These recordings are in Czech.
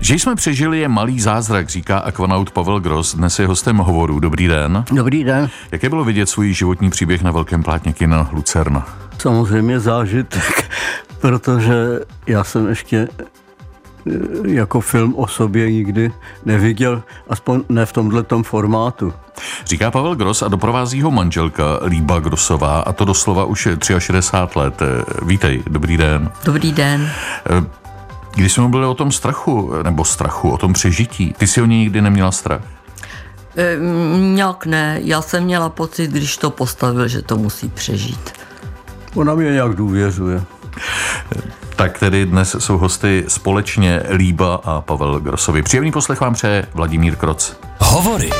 Že jsme přežili je malý zázrak, říká akvanaut Pavel Gross, dnes je hostem hovoru. Dobrý den. Dobrý den. Jaké bylo vidět svůj životní příběh na velkém plátně kina Lucerna? Samozřejmě zážitek, protože já jsem ještě eh, jako film o sobě nikdy neviděl, aspoň ne v tomhle formátu. Říká Pavel Gross a doprovází ho manželka Líba Grosová a to doslova už je 63 let. Vítej, dobrý den. Dobrý den. Když jsme mluvili o tom strachu, nebo strachu, o tom přežití, ty si o něj nikdy neměla strach? E, nějak ne. Já jsem měla pocit, když to postavil, že to musí přežít. Ona mě nějak důvěřuje. Tak tedy dnes jsou hosty společně Líba a Pavel Grosovi. Příjemný poslech vám přeje Vladimír Kroc. Hovory.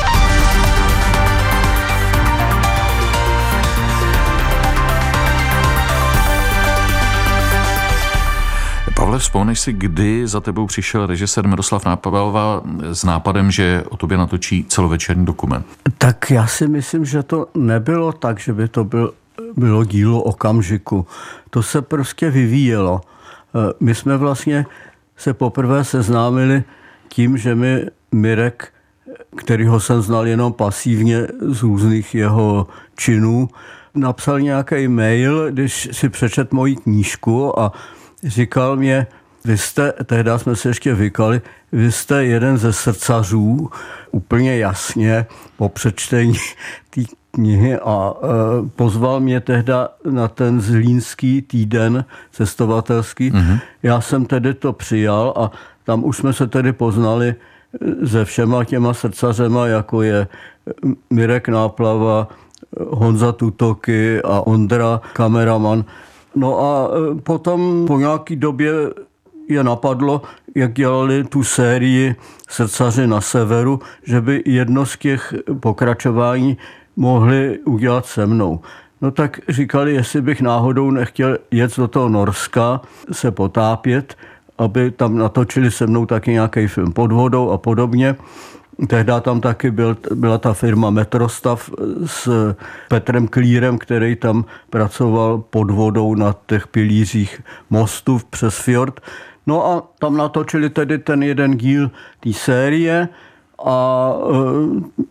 Pavle, vzpomeneš si, kdy za tebou přišel režisér Miroslav Nápavelová s nápadem, že o tobě natočí celovečerní dokument? Tak já si myslím, že to nebylo tak, že by to byl, bylo dílo okamžiku. To se prostě vyvíjelo. Eh, my jsme vlastně se poprvé seznámili tím, že mi Mirek, kterýho jsem znal jenom pasívně z různých jeho činů, napsal nějaký mail, když si přečet moji knížku a říkal mě, vy jste, tehdy jsme se ještě vykali, vy jste jeden ze srdcařů, úplně jasně po přečtení té knihy a e, pozval mě tehdy na ten zlínský týden cestovatelský. Mm-hmm. Já jsem tedy to přijal a tam už jsme se tedy poznali se všema těma srdcařema, jako je Mirek Náplava, Honza Tutoky a Ondra, kameraman. No a e, potom po nějaký době je napadlo, jak dělali tu sérii Srdcaři na severu, že by jedno z těch pokračování mohli udělat se mnou. No tak říkali, jestli bych náhodou nechtěl jet do toho Norska, se potápět, aby tam natočili se mnou taky nějaký film pod vodou a podobně. Tehdy tam taky byl, byla ta firma Metrostav s Petrem Klírem, který tam pracoval pod vodou na těch pilířích mostu přes fjord. No a tam natočili tedy ten jeden díl té série a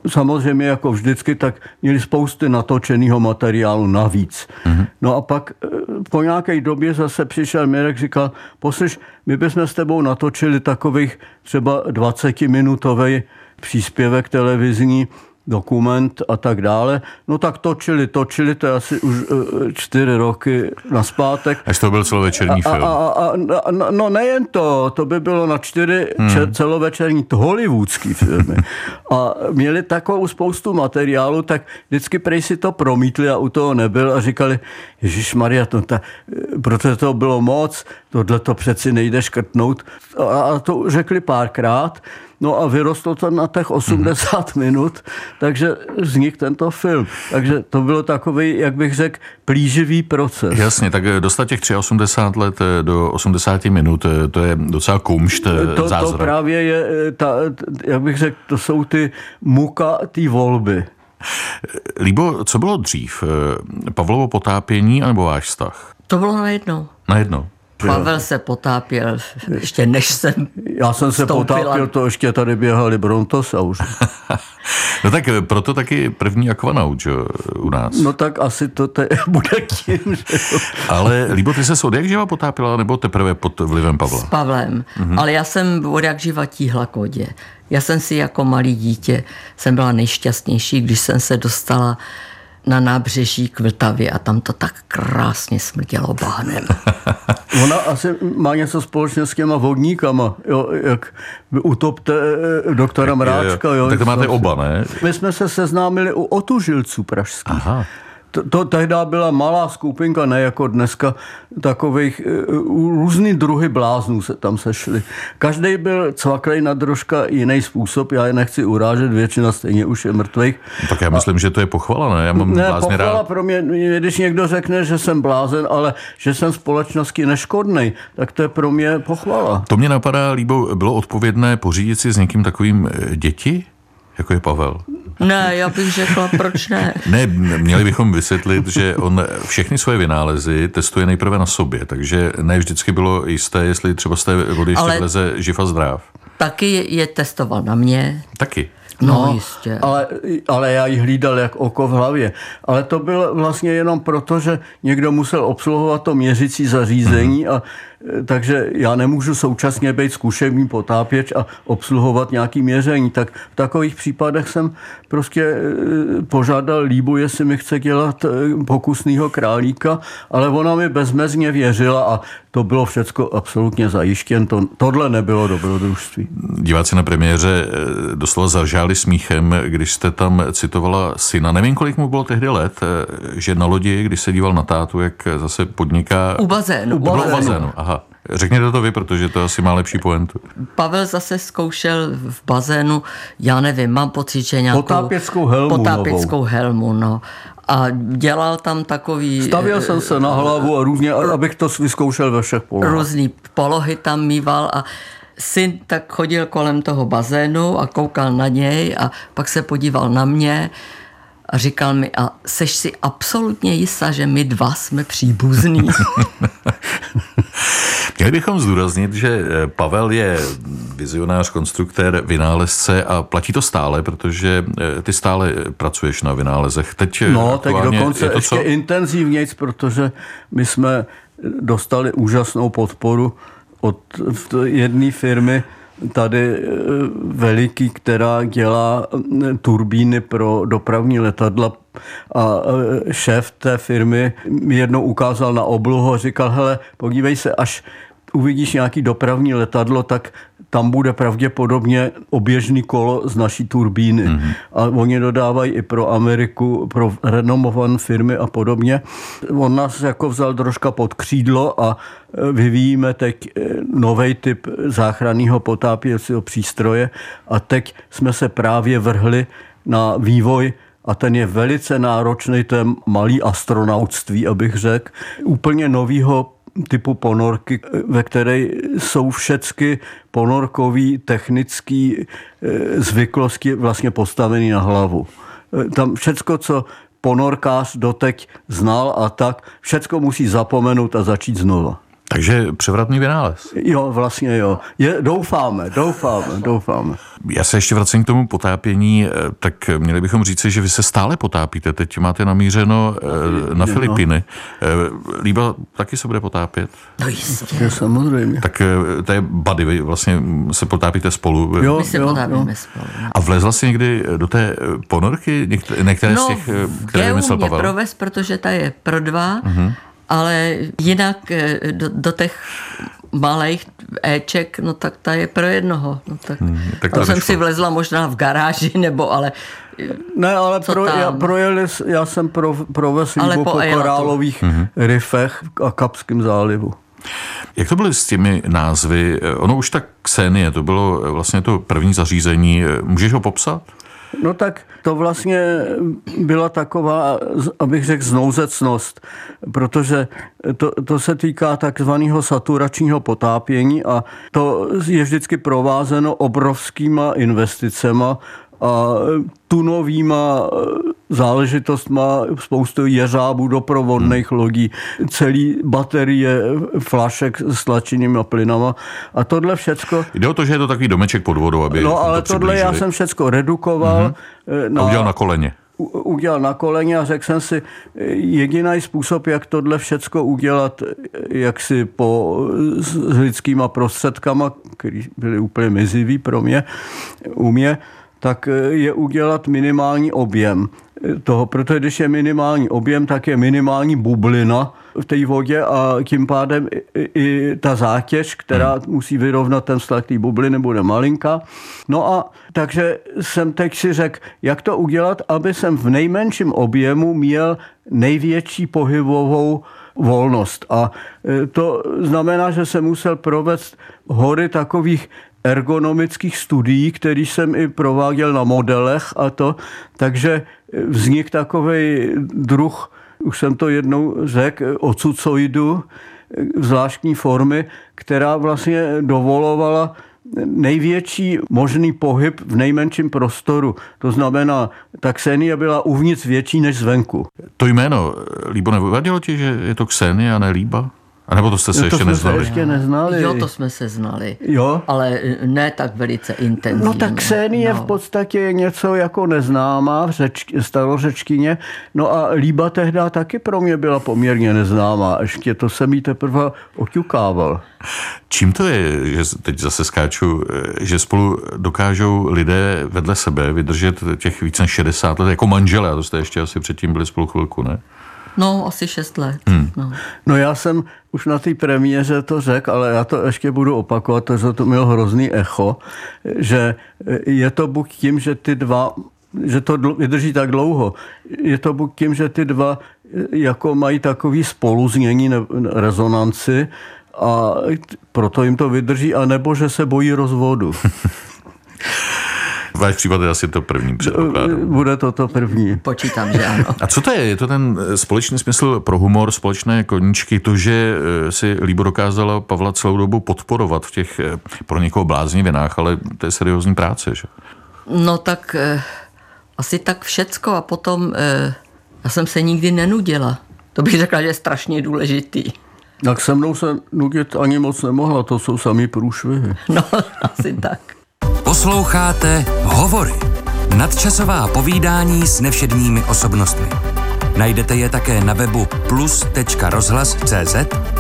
e, samozřejmě jako vždycky, tak měli spousty natočeného materiálu navíc. Mm-hmm. No a pak e, po nějaké době zase přišel Mirek, říkal, poslyš, my bychom s tebou natočili takových třeba 20-minutový příspěvek televizní, dokument a tak dále. No tak točili, točili, to je asi už uh, čtyři roky naspátek. Až to byl celovečerní film. A, a, a, a, no nejen to, to by bylo na čtyři hmm. celovečerní hollywoodský filmy. a měli takovou spoustu materiálu, tak vždycky prej si to promítli a u toho nebyl a říkali, Ježíš Maria, to ta, protože to bylo moc, tohle to přeci nejde škrtnout. A, a to řekli párkrát. No a vyrostlo to na těch 80 hmm. minut, takže vznik tento film. Takže to bylo takový, jak bych řekl, plíživý proces. Jasně, tak dostat těch 83 let eh, do 80 minut, eh, to je docela kumšt eh, to, zázrak. To právě je, ta, jak bych řekl, to jsou ty muka té volby. Líbo, co bylo dřív? Pavlovo potápění anebo váš vztah? To bylo najednou. Najednou. Pavel se potápěl, ještě než jsem Já jsem se vstoupila. potápěl, to ještě tady běhali Brontos a už. no tak proto taky první akvanaut, že, u nás. No tak asi to te, bude tím, že... Ale Líbo, ty se od jak živa potápila, nebo teprve pod vlivem Pavla? S Pavlem, mhm. ale já jsem od jak živa tíhla kodě. Já jsem si jako malý dítě, jsem byla nejšťastnější, když jsem se dostala na nábřeží k Vltavě a tam to tak krásně smrdělo bahnem. Ona asi má něco společně s těma vodníkama, jo, jak utopte eh, doktora Mráčka. Jo, tak to máte oba, ne? My jsme se seznámili u otužilců pražských. Aha to, to tehdy byla malá skupinka, ne jako dneska, takových uh, různý druhy bláznů se tam sešli. Každý byl cvaklej na troška jiný způsob, já je nechci urážet, většina stejně už je mrtvých. Tak já myslím, a, že to je pochvala, ne? Já mám ne, pochvala rád. pro mě, když někdo řekne, že jsem blázen, ale že jsem společnosti neškodný, tak to je pro mě pochvala. To mě napadá, Líbo, bylo odpovědné pořídit si s někým takovým eh, děti? Jako je Pavel. Ne, já bych řekla, proč ne? Ne, měli bychom vysvětlit, že on všechny svoje vynálezy testuje nejprve na sobě, takže ne vždycky bylo jisté, jestli třeba z té vody ještě Ale... vleze živ a zdrav. Taky je testoval na mě. Taky. No, jistě. Ale, ale já ji hlídal jak oko v hlavě. Ale to bylo vlastně jenom proto, že někdo musel obsluhovat to měřící zařízení a e, takže já nemůžu současně být zkušební potápěč a obsluhovat nějaký měření. Tak v takových případech jsem prostě e, požádal Líbu, jestli mi chce dělat e, pokusného králíka, ale ona mi bezmezně věřila a to bylo všecko absolutně zajištěn. To, tohle nebylo dobrodružství. Diváci na premiéře doslova zaržáli smíchem, když jste tam citovala syna. Nevím, kolik mu bylo tehdy let, že na lodi, když se díval na tátu, jak zase podniká... U bazénu. U bazénu. U bazénu. Aha. Řekněte to vy, protože to asi má lepší poentu. Pavel zase zkoušel v bazénu, já nevím, mám pocit, že nějakou... Potápěckou helmu Potápěckou novou. helmu, no. A dělal tam takový... Stavěl jsem se na hlavu a různě, abych to vyzkoušel ve všech polohách. Různý polohy tam mýval a syn tak chodil kolem toho bazénu a koukal na něj a pak se podíval na mě a říkal mi, a seš si absolutně jistá, že my dva jsme příbuzní. Měli bychom zdůraznit, že Pavel je vizionář, konstruktér, vynálezce a platí to stále, protože ty stále pracuješ na vynálezech. Teď no, tak dokonce je to ještě co? intenzivněji, protože my jsme dostali úžasnou podporu od jedné firmy, tady veliký, která dělá turbíny pro dopravní letadla a šéf té firmy mi jednou ukázal na oblohu a říkal, hele, podívej se, až uvidíš nějaký dopravní letadlo, tak tam bude pravděpodobně oběžný kolo z naší turbíny. Mm-hmm. A oni dodávají i pro Ameriku, pro renomované firmy a podobně. On nás jako vzal troška pod křídlo a vyvíjíme teď nový typ záchranného potápěcího přístroje a teď jsme se právě vrhli na vývoj a ten je velice náročný, to je malý astronautství, abych řekl, úplně novýho typu ponorky, ve které jsou všechny ponorkové technické zvyklosti vlastně postavené na hlavu. Tam všecko, co ponorkář doteď znal a tak, všecko musí zapomenout a začít znova. Takže převratný vynález. Jo, vlastně jo. Je, doufáme, doufáme, doufáme. Já se ještě vracím k tomu potápění, tak měli bychom říci, že vy se stále potápíte. Teď máte namířeno na no. Filipiny. Líba taky se bude potápět? No jistě. samozřejmě. Tak to je bady, vy vlastně se potápíte spolu. Jo, My se jo, potápíme jo. spolu. A vlezla jsi někdy do té ponorky? Některé no, z těch, které vymyslel Pavel? No, provez, protože ta je pro dva. Uh-huh ale jinak do, do těch malých éček, no tak ta je pro jednoho. No tak, hmm, tak to jsem si vlezla možná v garáži, nebo ale ne, ale pro, já, projeli, já jsem pro, provez po, po korálových mm-hmm. rifech a Kapském zálivu. Jak to bylo s těmi názvy? Ono už tak Ksenie, to bylo vlastně to první zařízení. Můžeš ho popsat? No tak to vlastně byla taková, abych řekl, znouzecnost, protože to, to se týká takzvaného saturačního potápění a to je vždycky provázeno obrovskýma investicema a tunovýma záležitostma, spoustu jeřábů, doprovodných hmm. lodí, celý baterie flašek s tlačenými plynama a tohle všecko... Jde o to, že je to takový domeček pod vodou, aby No ale to tohle já jsem všecko redukoval. Hmm. Na, a udělal na koleně udělal na koleně a řekl jsem si, jediný způsob, jak tohle všecko udělat, jak si po, s lidskýma prostředkama, který byly úplně mizivý pro mě, u mě, tak je udělat minimální objem toho, protože když je minimální objem, tak je minimální bublina v té vodě a tím pádem i, i ta zátěž, která hmm. musí vyrovnat ten vztah té bubliny, bude malinká. No a takže jsem teď si řekl, jak to udělat, aby jsem v nejmenším objemu měl největší pohybovou volnost. A e, to znamená, že jsem musel provést hory takových ergonomických studií, který jsem i prováděl na modelech a to, takže vznik takový druh, už jsem to jednou řekl, ocucoidu, zvláštní formy, která vlastně dovolovala největší možný pohyb v nejmenším prostoru. To znamená, ta Xenia byla uvnitř větší než zvenku. To jméno, Líbo, nevadilo ti, že je to Xenia a ne Líba? A nebo to jste se to ještě jsme neznali? Se ještě neznali. Jo, to jsme se znali. Jo? Ale ne tak velice intenzivně. No tak Ksenie no. v podstatě něco jako neznámá v řeč, starořečtině. No a Líba tehdy taky pro mě byla poměrně neznámá. Ještě to jsem jí teprve oťukával. Čím to je, že teď zase skáču, že spolu dokážou lidé vedle sebe vydržet těch více než 60 let jako manželé, a to jste ještě asi předtím byli spolu chvilku, ne? No, asi šest let. Hmm. No. No já jsem už na té premiéře to řekl, ale já to ještě budu opakovat, protože to mělo hrozný echo, že je to buď tím, že ty dva že to vydrží tak dlouho. Je to buď tím, že ty dva jako mají takový spoluznění, rezonanci a proto jim to vydrží, anebo že se bojí rozvodu. Váš případ je asi to první předpoklad. Bude to to první. Počítám, že ano. A co to je? Je to ten společný smysl pro humor, společné koníčky, to, že si Líbo dokázala Pavla celou dobu podporovat v těch pro někoho bláznivinách, ale to je seriózní práce, že? No tak eh, asi tak všecko a potom eh, já jsem se nikdy nenudila. To bych řekla, že je strašně důležitý. Tak se mnou se nudit ani moc nemohla, to jsou samý průšvihy. No, asi tak. Posloucháte Hovory. Nadčasová povídání s nevšedními osobnostmi. Najdete je také na webu plus.rozhlas.cz,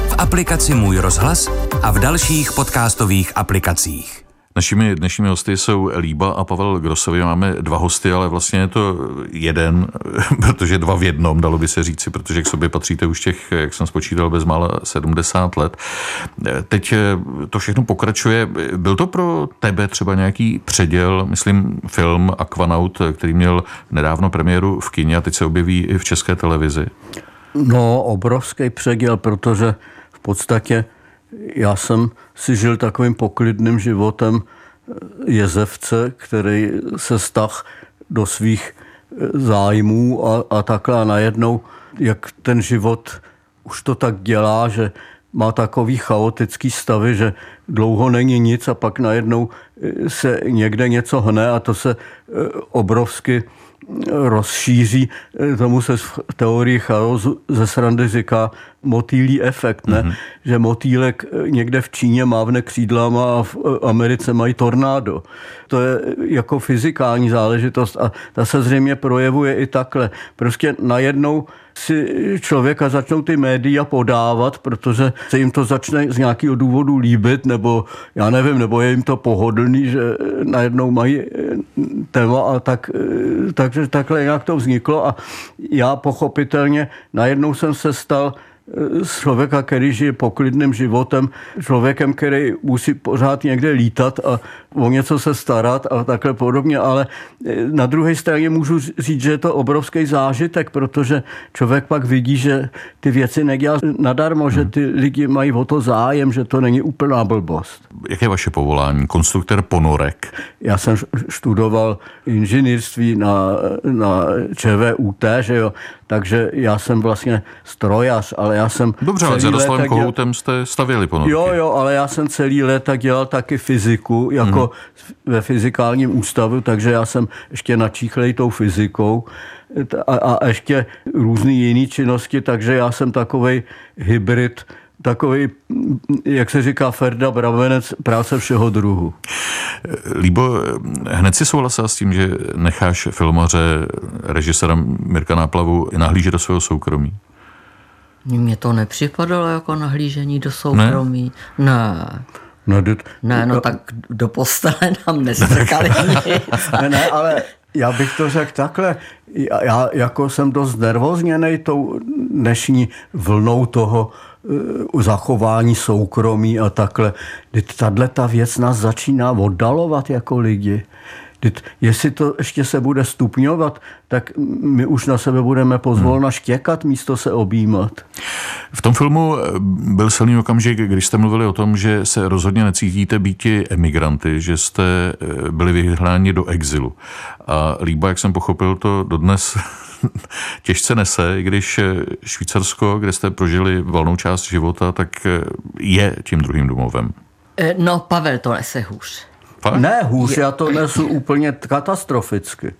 v aplikaci Můj rozhlas a v dalších podcastových aplikacích. Našimi dnešními hosty jsou Líba a Pavel Grosovi. Máme dva hosty, ale vlastně je to jeden, protože dva v jednom, dalo by se říci, protože k sobě patříte už těch, jak jsem spočítal, bezmála 70 let. Teď to všechno pokračuje. Byl to pro tebe třeba nějaký předěl, myslím film Aquanaut, který měl nedávno premiéru v kině a teď se objeví i v české televizi? No, obrovský předěl, protože v podstatě já jsem si žil takovým poklidným životem jezevce, který se stah do svých zájmů a, a takhle a najednou, jak ten život už to tak dělá, že má takový chaotický stavy, že dlouho není nic a pak najednou se někde něco hne a to se obrovsky rozšíří. Tomu se v teorii chaosu ze srandy říká motýlí efekt, ne? Mm-hmm. Že motýlek někde v Číně mávne křídlama a v Americe mají tornádo. To je jako fyzikální záležitost a ta se zřejmě projevuje i takhle. Prostě najednou si člověka začnou ty média podávat, protože se jim to začne z nějakého důvodu líbit, nebo já nevím, nebo je jim to pohodlný, že najednou mají téma a tak, takže takhle nějak to vzniklo a já pochopitelně najednou jsem se stal člověka, který žije poklidným životem, člověkem, který musí pořád někde lítat a o něco se starat a takhle podobně, ale na druhé straně můžu říct, že je to obrovský zážitek, protože člověk pak vidí, že ty věci nedělá nadarmo, hmm. že ty lidi mají o to zájem, že to není úplná blbost. Jaké je vaše povolání? Konstruktor ponorek? Já jsem študoval inženýrství na, na ČVUT, že jo, takže já jsem vlastně strojař, ale já jsem... Dobře, ale s Jaroslavem Kohoutem jste stavěli ponorky. Jo, jo, ale já jsem celý léta dělal taky fyziku, jako mm. ve fyzikálním ústavu, takže já jsem ještě načíchlej tou fyzikou a, a ještě různé jiné činnosti, takže já jsem takovej hybrid takový, jak se říká, Ferda Bravenec, práce všeho druhu. Líbo, hned si souhlasil s tím, že necháš filmaře, režisera Mirka Náplavu nahlížet do svého soukromí? Mně to nepřipadalo jako nahlížení do soukromí. Ne. ne. No, do, ne, no tak do postele nám nestrkali ne, ne, ale já bych to řekl takhle. Já, já jako jsem dost nervozněný tou dnešní vlnou toho uh, zachování soukromí a takhle. Tahle ta věc nás začíná oddalovat jako lidi. Jestli to ještě se bude stupňovat, tak my už na sebe budeme pozvolna hmm. štěkat, místo se objímat. V tom filmu byl silný okamžik, když jste mluvili o tom, že se rozhodně necítíte být emigranty, že jste eh, byli vyhláni do exilu. A Líba, jak jsem pochopil, to dodnes těžce nese, i když eh, Švýcarsko, kde jste prožili valnou část života, tak eh, je tím druhým domovem. No, Pavel to nese hůř. Fakt? Ne hůř, já to nesu úplně katastroficky.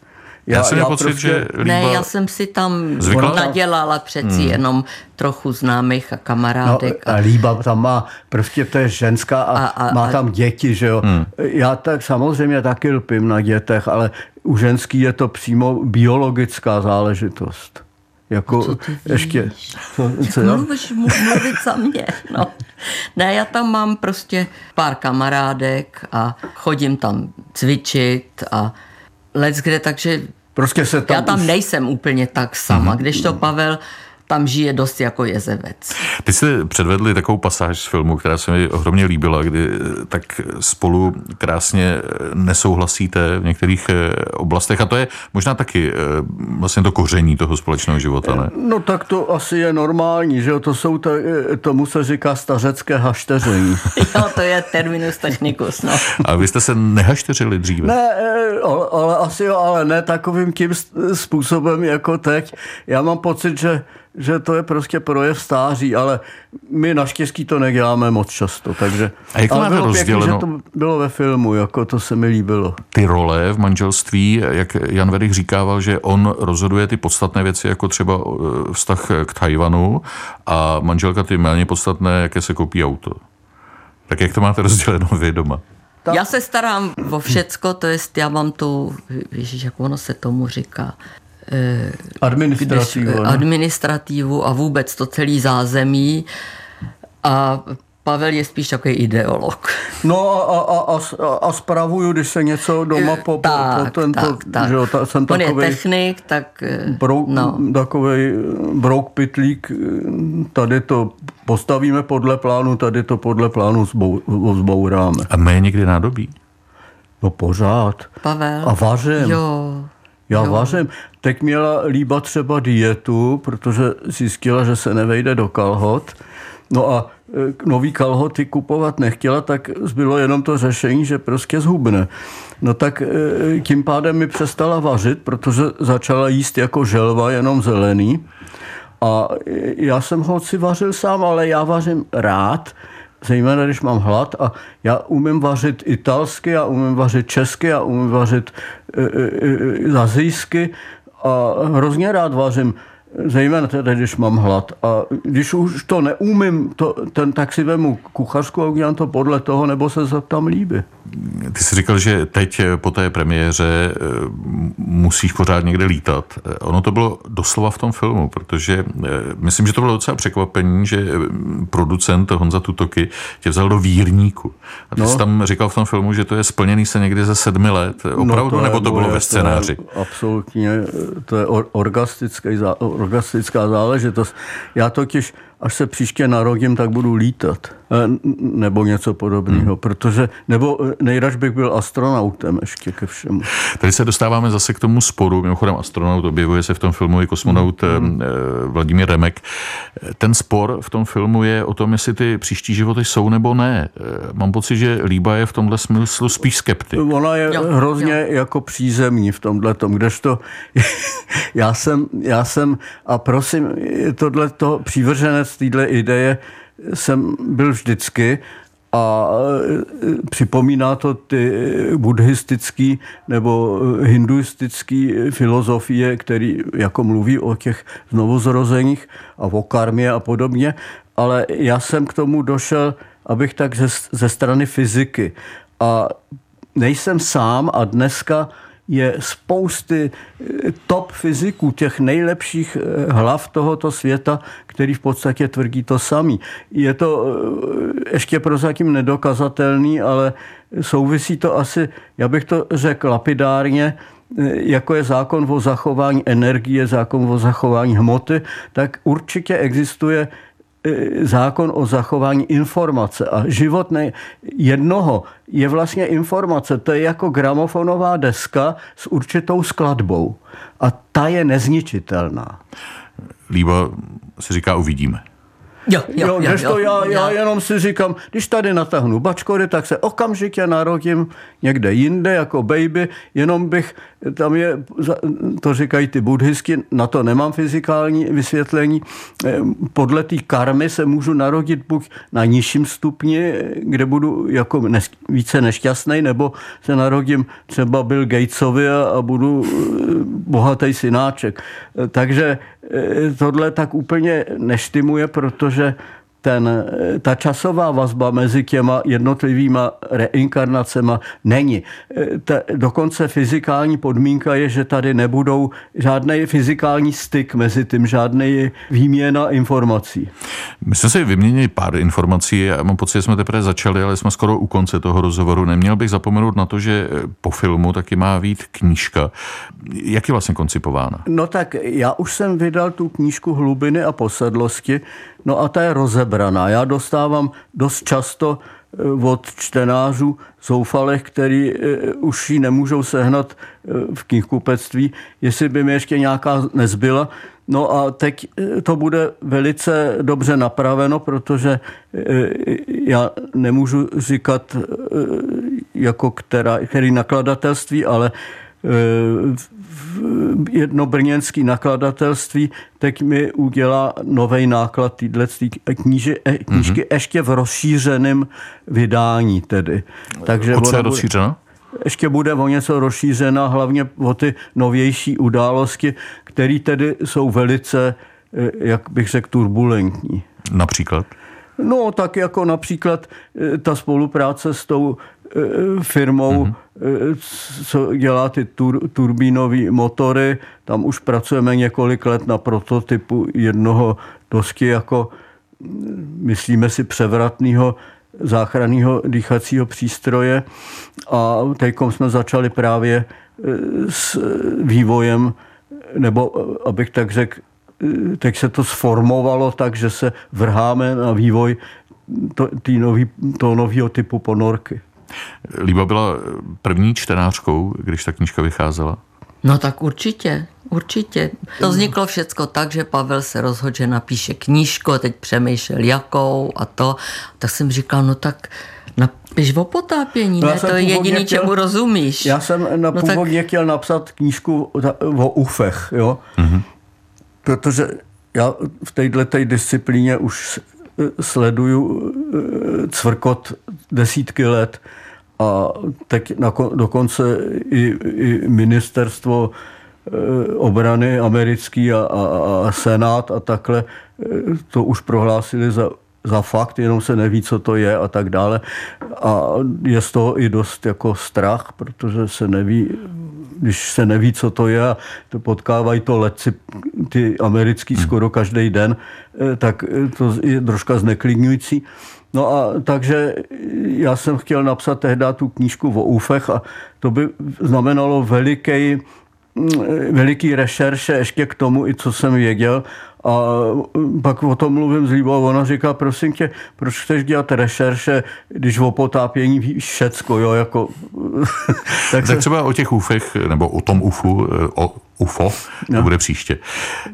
Já, já jsem měl pocit, prostě... že Líba... Ne, já jsem si tam Zvykla? nadělala přeci hmm. jenom trochu známých a kamarádek. No, a Líba tam má, prostě to je ženská a, a, a má tam děti, že jo. Hmm. Já tak samozřejmě taky lpím na dětech, ale u ženský je to přímo biologická záležitost. Jako co ty ještě. Co, co Mluvíš mluvit za mě. No. Ne, já tam mám prostě pár kamarádek a chodím tam cvičit a let kde, takže prostě se tam já tam už... nejsem úplně tak sama. Mm-hmm. Když to Pavel tam žije dost jako jezevec. Ty jste předvedli takovou pasáž z filmu, která se mi ohromně líbila, kdy eh, tak spolu krásně eh, nesouhlasíte v některých eh, oblastech a to je možná taky vlastně to koření toho společného života, ne? No tak to asi je normální, že to jsou, to, tomu se říká stařecké hašteření. jo, to je terminus technicus, no. A vy jste se nehašteřili dříve? Ne, ale, ale asi jo, ale ne takovým tím způsobem jako teď. Já mám pocit, že že to je prostě projev stáří, ale my naštěstí to neděláme moc často, takže... A jak to máte rozděleno? Pěkný, že to bylo ve filmu, jako to se mi líbilo. Ty role v manželství, jak Jan Vedych říkával, že on rozhoduje ty podstatné věci, jako třeba eh, vztah k Tajvanu a manželka ty méně podstatné, jaké se koupí auto. Tak jak to máte rozděleno vy doma? Tak. Já se starám o všecko, to je, já mám tu, víš, jak ono se tomu říká, administrativu, když, administrativu a vůbec to celý zázemí. A Pavel je spíš takový ideolog. No a, a, a, a spravuju, když se něco doma po, tak, po tento, tak, tak. Že ta, jsem On takovej, je technik, tak brouk, no. takovej brouk pitlík, tady to postavíme podle plánu, tady to podle plánu zbou, zbouráme. A my někdy nádobí? No pořád. Pavel. A vařím. Jo. Já jo. vařím. Teď měla líba třeba dietu, protože zjistila, že se nevejde do kalhot. No a e, nový kalhoty kupovat nechtěla, tak zbylo jenom to řešení, že prostě zhubne. No tak e, tím pádem mi přestala vařit, protože začala jíst jako želva, jenom zelený. A e, já jsem ho si vařil sám, ale já vařím rád, zejména když mám hlad a já umím vařit italsky, já umím vařit česky, já umím vařit e, e, azijsky a hrozně rád vařím zejména tedy, když mám hlad. A když už to neumím, to, ten, tak si vemu kuchařku a udělám to podle toho, nebo se tam líbí. Ty jsi říkal, že teď po té premiéře eh, musíš pořád někde lítat. Eh, ono to bylo doslova v tom filmu, protože eh, myslím, že to bylo docela překvapení, že producent Honza Tutoky tě vzal do Vírníku. A ty no. jsi tam říkal v tom filmu, že to je splněný se někdy za sedmi let. No, Opravdu, no to nebo to bylo ve scénáři? To je, absolutně, to je orgastický, orgastická záležitost. Já totiž až se příště narodím, tak budu lítat. E, nebo něco podobného, hmm. protože, nebo e, nejraž bych byl astronautem ještě ke všemu. Tady se dostáváme zase k tomu sporu, mimochodem astronaut objevuje se v tom filmu i kosmonaut hmm. Vladimír Remek. Ten spor v tom filmu je o tom, jestli ty příští životy jsou nebo ne. Mám pocit, že Líba je v tomhle smyslu spíš skeptik. Ona je jo, hrozně jo. jako přízemní v tomhle tom, kdežto já jsem, já jsem, a prosím, tohle to přívrženec z téhle ideje jsem byl vždycky a e, připomíná to ty buddhistický nebo hinduistický filozofie, který jako mluví o těch znovuzrozeních a o karmě a podobně, ale já jsem k tomu došel, abych tak ze, ze strany fyziky. A nejsem sám a dneska je spousty eh, top fyziků, těch nejlepších eh, hlav tohoto světa, který v podstatě tvrdí to samý. Je to eh, ještě prozatím nedokazatelný, ale souvisí to asi, já bych to řekl lapidárně, jako je zákon o zachování energie, zákon o zachování hmoty, tak určitě existuje zákon o zachování informace a život ne, jednoho je vlastně informace. To je jako gramofonová deska s určitou skladbou a ta je nezničitelná. Líba se říká uvidíme. Jo, jo, jo, jo, to já, jo. já jenom si říkám, když tady natáhnu bačkory, tak se okamžitě narodím někde jinde jako baby, jenom bych, tam je, to říkají ty buddhisky, na to nemám fyzikální vysvětlení, eh, podle té karmy se můžu narodit buď na nižším stupni, kde budu jako nes, více nešťastný, nebo se narodím třeba Bill Gatesovi a, a budu eh, bohatý synáček. Eh, takže tohle tak úplně neštimuje, protože ten, ta časová vazba mezi těma jednotlivýma reinkarnacema není. Ta, dokonce fyzikální podmínka je, že tady nebudou žádný fyzikální styk mezi tím, žádný výměna informací. My jsme si vyměnili pár informací, já mám pocit, že jsme teprve začali, ale jsme skoro u konce toho rozhovoru. Neměl bych zapomenout na to, že po filmu taky má být knížka. Jak je vlastně koncipována? No tak já už jsem vydal tu knížku Hlubiny a posedlosti, No a ta je rozebraná. Já dostávám dost často eh, od čtenářů zoufalech, který eh, už ji nemůžou sehnat eh, v knihkupectví, jestli by mi ještě nějaká nezbyla. No a teď to bude velice dobře napraveno, protože já nemůžu říkat jako která, který nakladatelství, ale jedno brněnské nakladatelství teď mi udělá nový náklad téhle kníži, eh, knížky mm-hmm. ještě v rozšířeném vydání tedy. Takže o co je rozšířeno? ještě bude o něco rozšířena, hlavně o ty novější události, které tedy jsou velice, eh, jak bych řekl, turbulentní. Například? No, tak jako například eh, ta spolupráce s tou firmou, mm-hmm. co dělá ty tur, turbínové motory. Tam už pracujeme několik let na prototypu jednoho dosky jako, myslíme si, převratného záchranného dýchacího přístroje a teď jsme začali právě e, s vývojem, nebo abych tak řekl, teď se to sformovalo tak, že se vrháme na vývoj to, nový, toho nového typu ponorky. Líba byla první čtenářkou, když ta knížka vycházela? No tak určitě, určitě. To vzniklo všecko tak, že Pavel se rozhodl, že napíše knížku a teď přemýšlel jakou a to. Tak jsem říkal, no tak napiš o potápění, no, ne? To je jediný, chtěl, čemu rozumíš. Já jsem na no původně tak... chtěl napsat knížku o ufech, jo? Mm-hmm. Protože já v této disciplíně už sleduju eh, cvrkot desítky let a teď dokonce i, i ministerstvo eh, obrany americký a, a, a senát a takhle eh, to už prohlásili za, za fakt, jenom se neví, co to je a tak dále. A je z toho i dost jako strach, protože se neví, když se neví, co to je, to potkávají to letci, ty americký hmm. skoro každý den, eh, tak to je troška zneklidňující. No a takže já jsem chtěl napsat tehdy tu knížku o úfech a to by znamenalo veliký, veliký rešerše ještě k tomu, i co jsem věděl. A pak o tom mluvím s Líbou ona říká, prosím tě, proč chceš dělat rešerše, když o potápění víš všecko, jo, jako... tak, tak třeba o těch úfech, nebo o tom UFu, o UFO, to no. bude příště.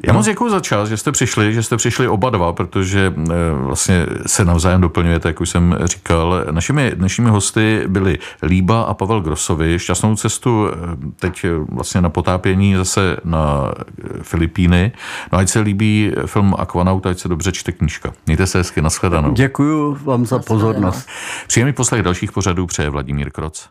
Já moc děkuji za čas, že jste přišli, že jste přišli oba dva, protože eh, vlastně se navzájem doplňujete, jak už jsem říkal. Našimi dnešními hosty byli Líba a Pavel Grosovi. Šťastnou cestu eh, teď vlastně na potápění zase na Filipíny. No ať se líbí film Aquanaut, ať se dobře čte knížka. Mějte se hezky, nashledanou. Děkuji vám za pozornost. Příjemný poslech dalších pořadů přeje Vladimír Kroc.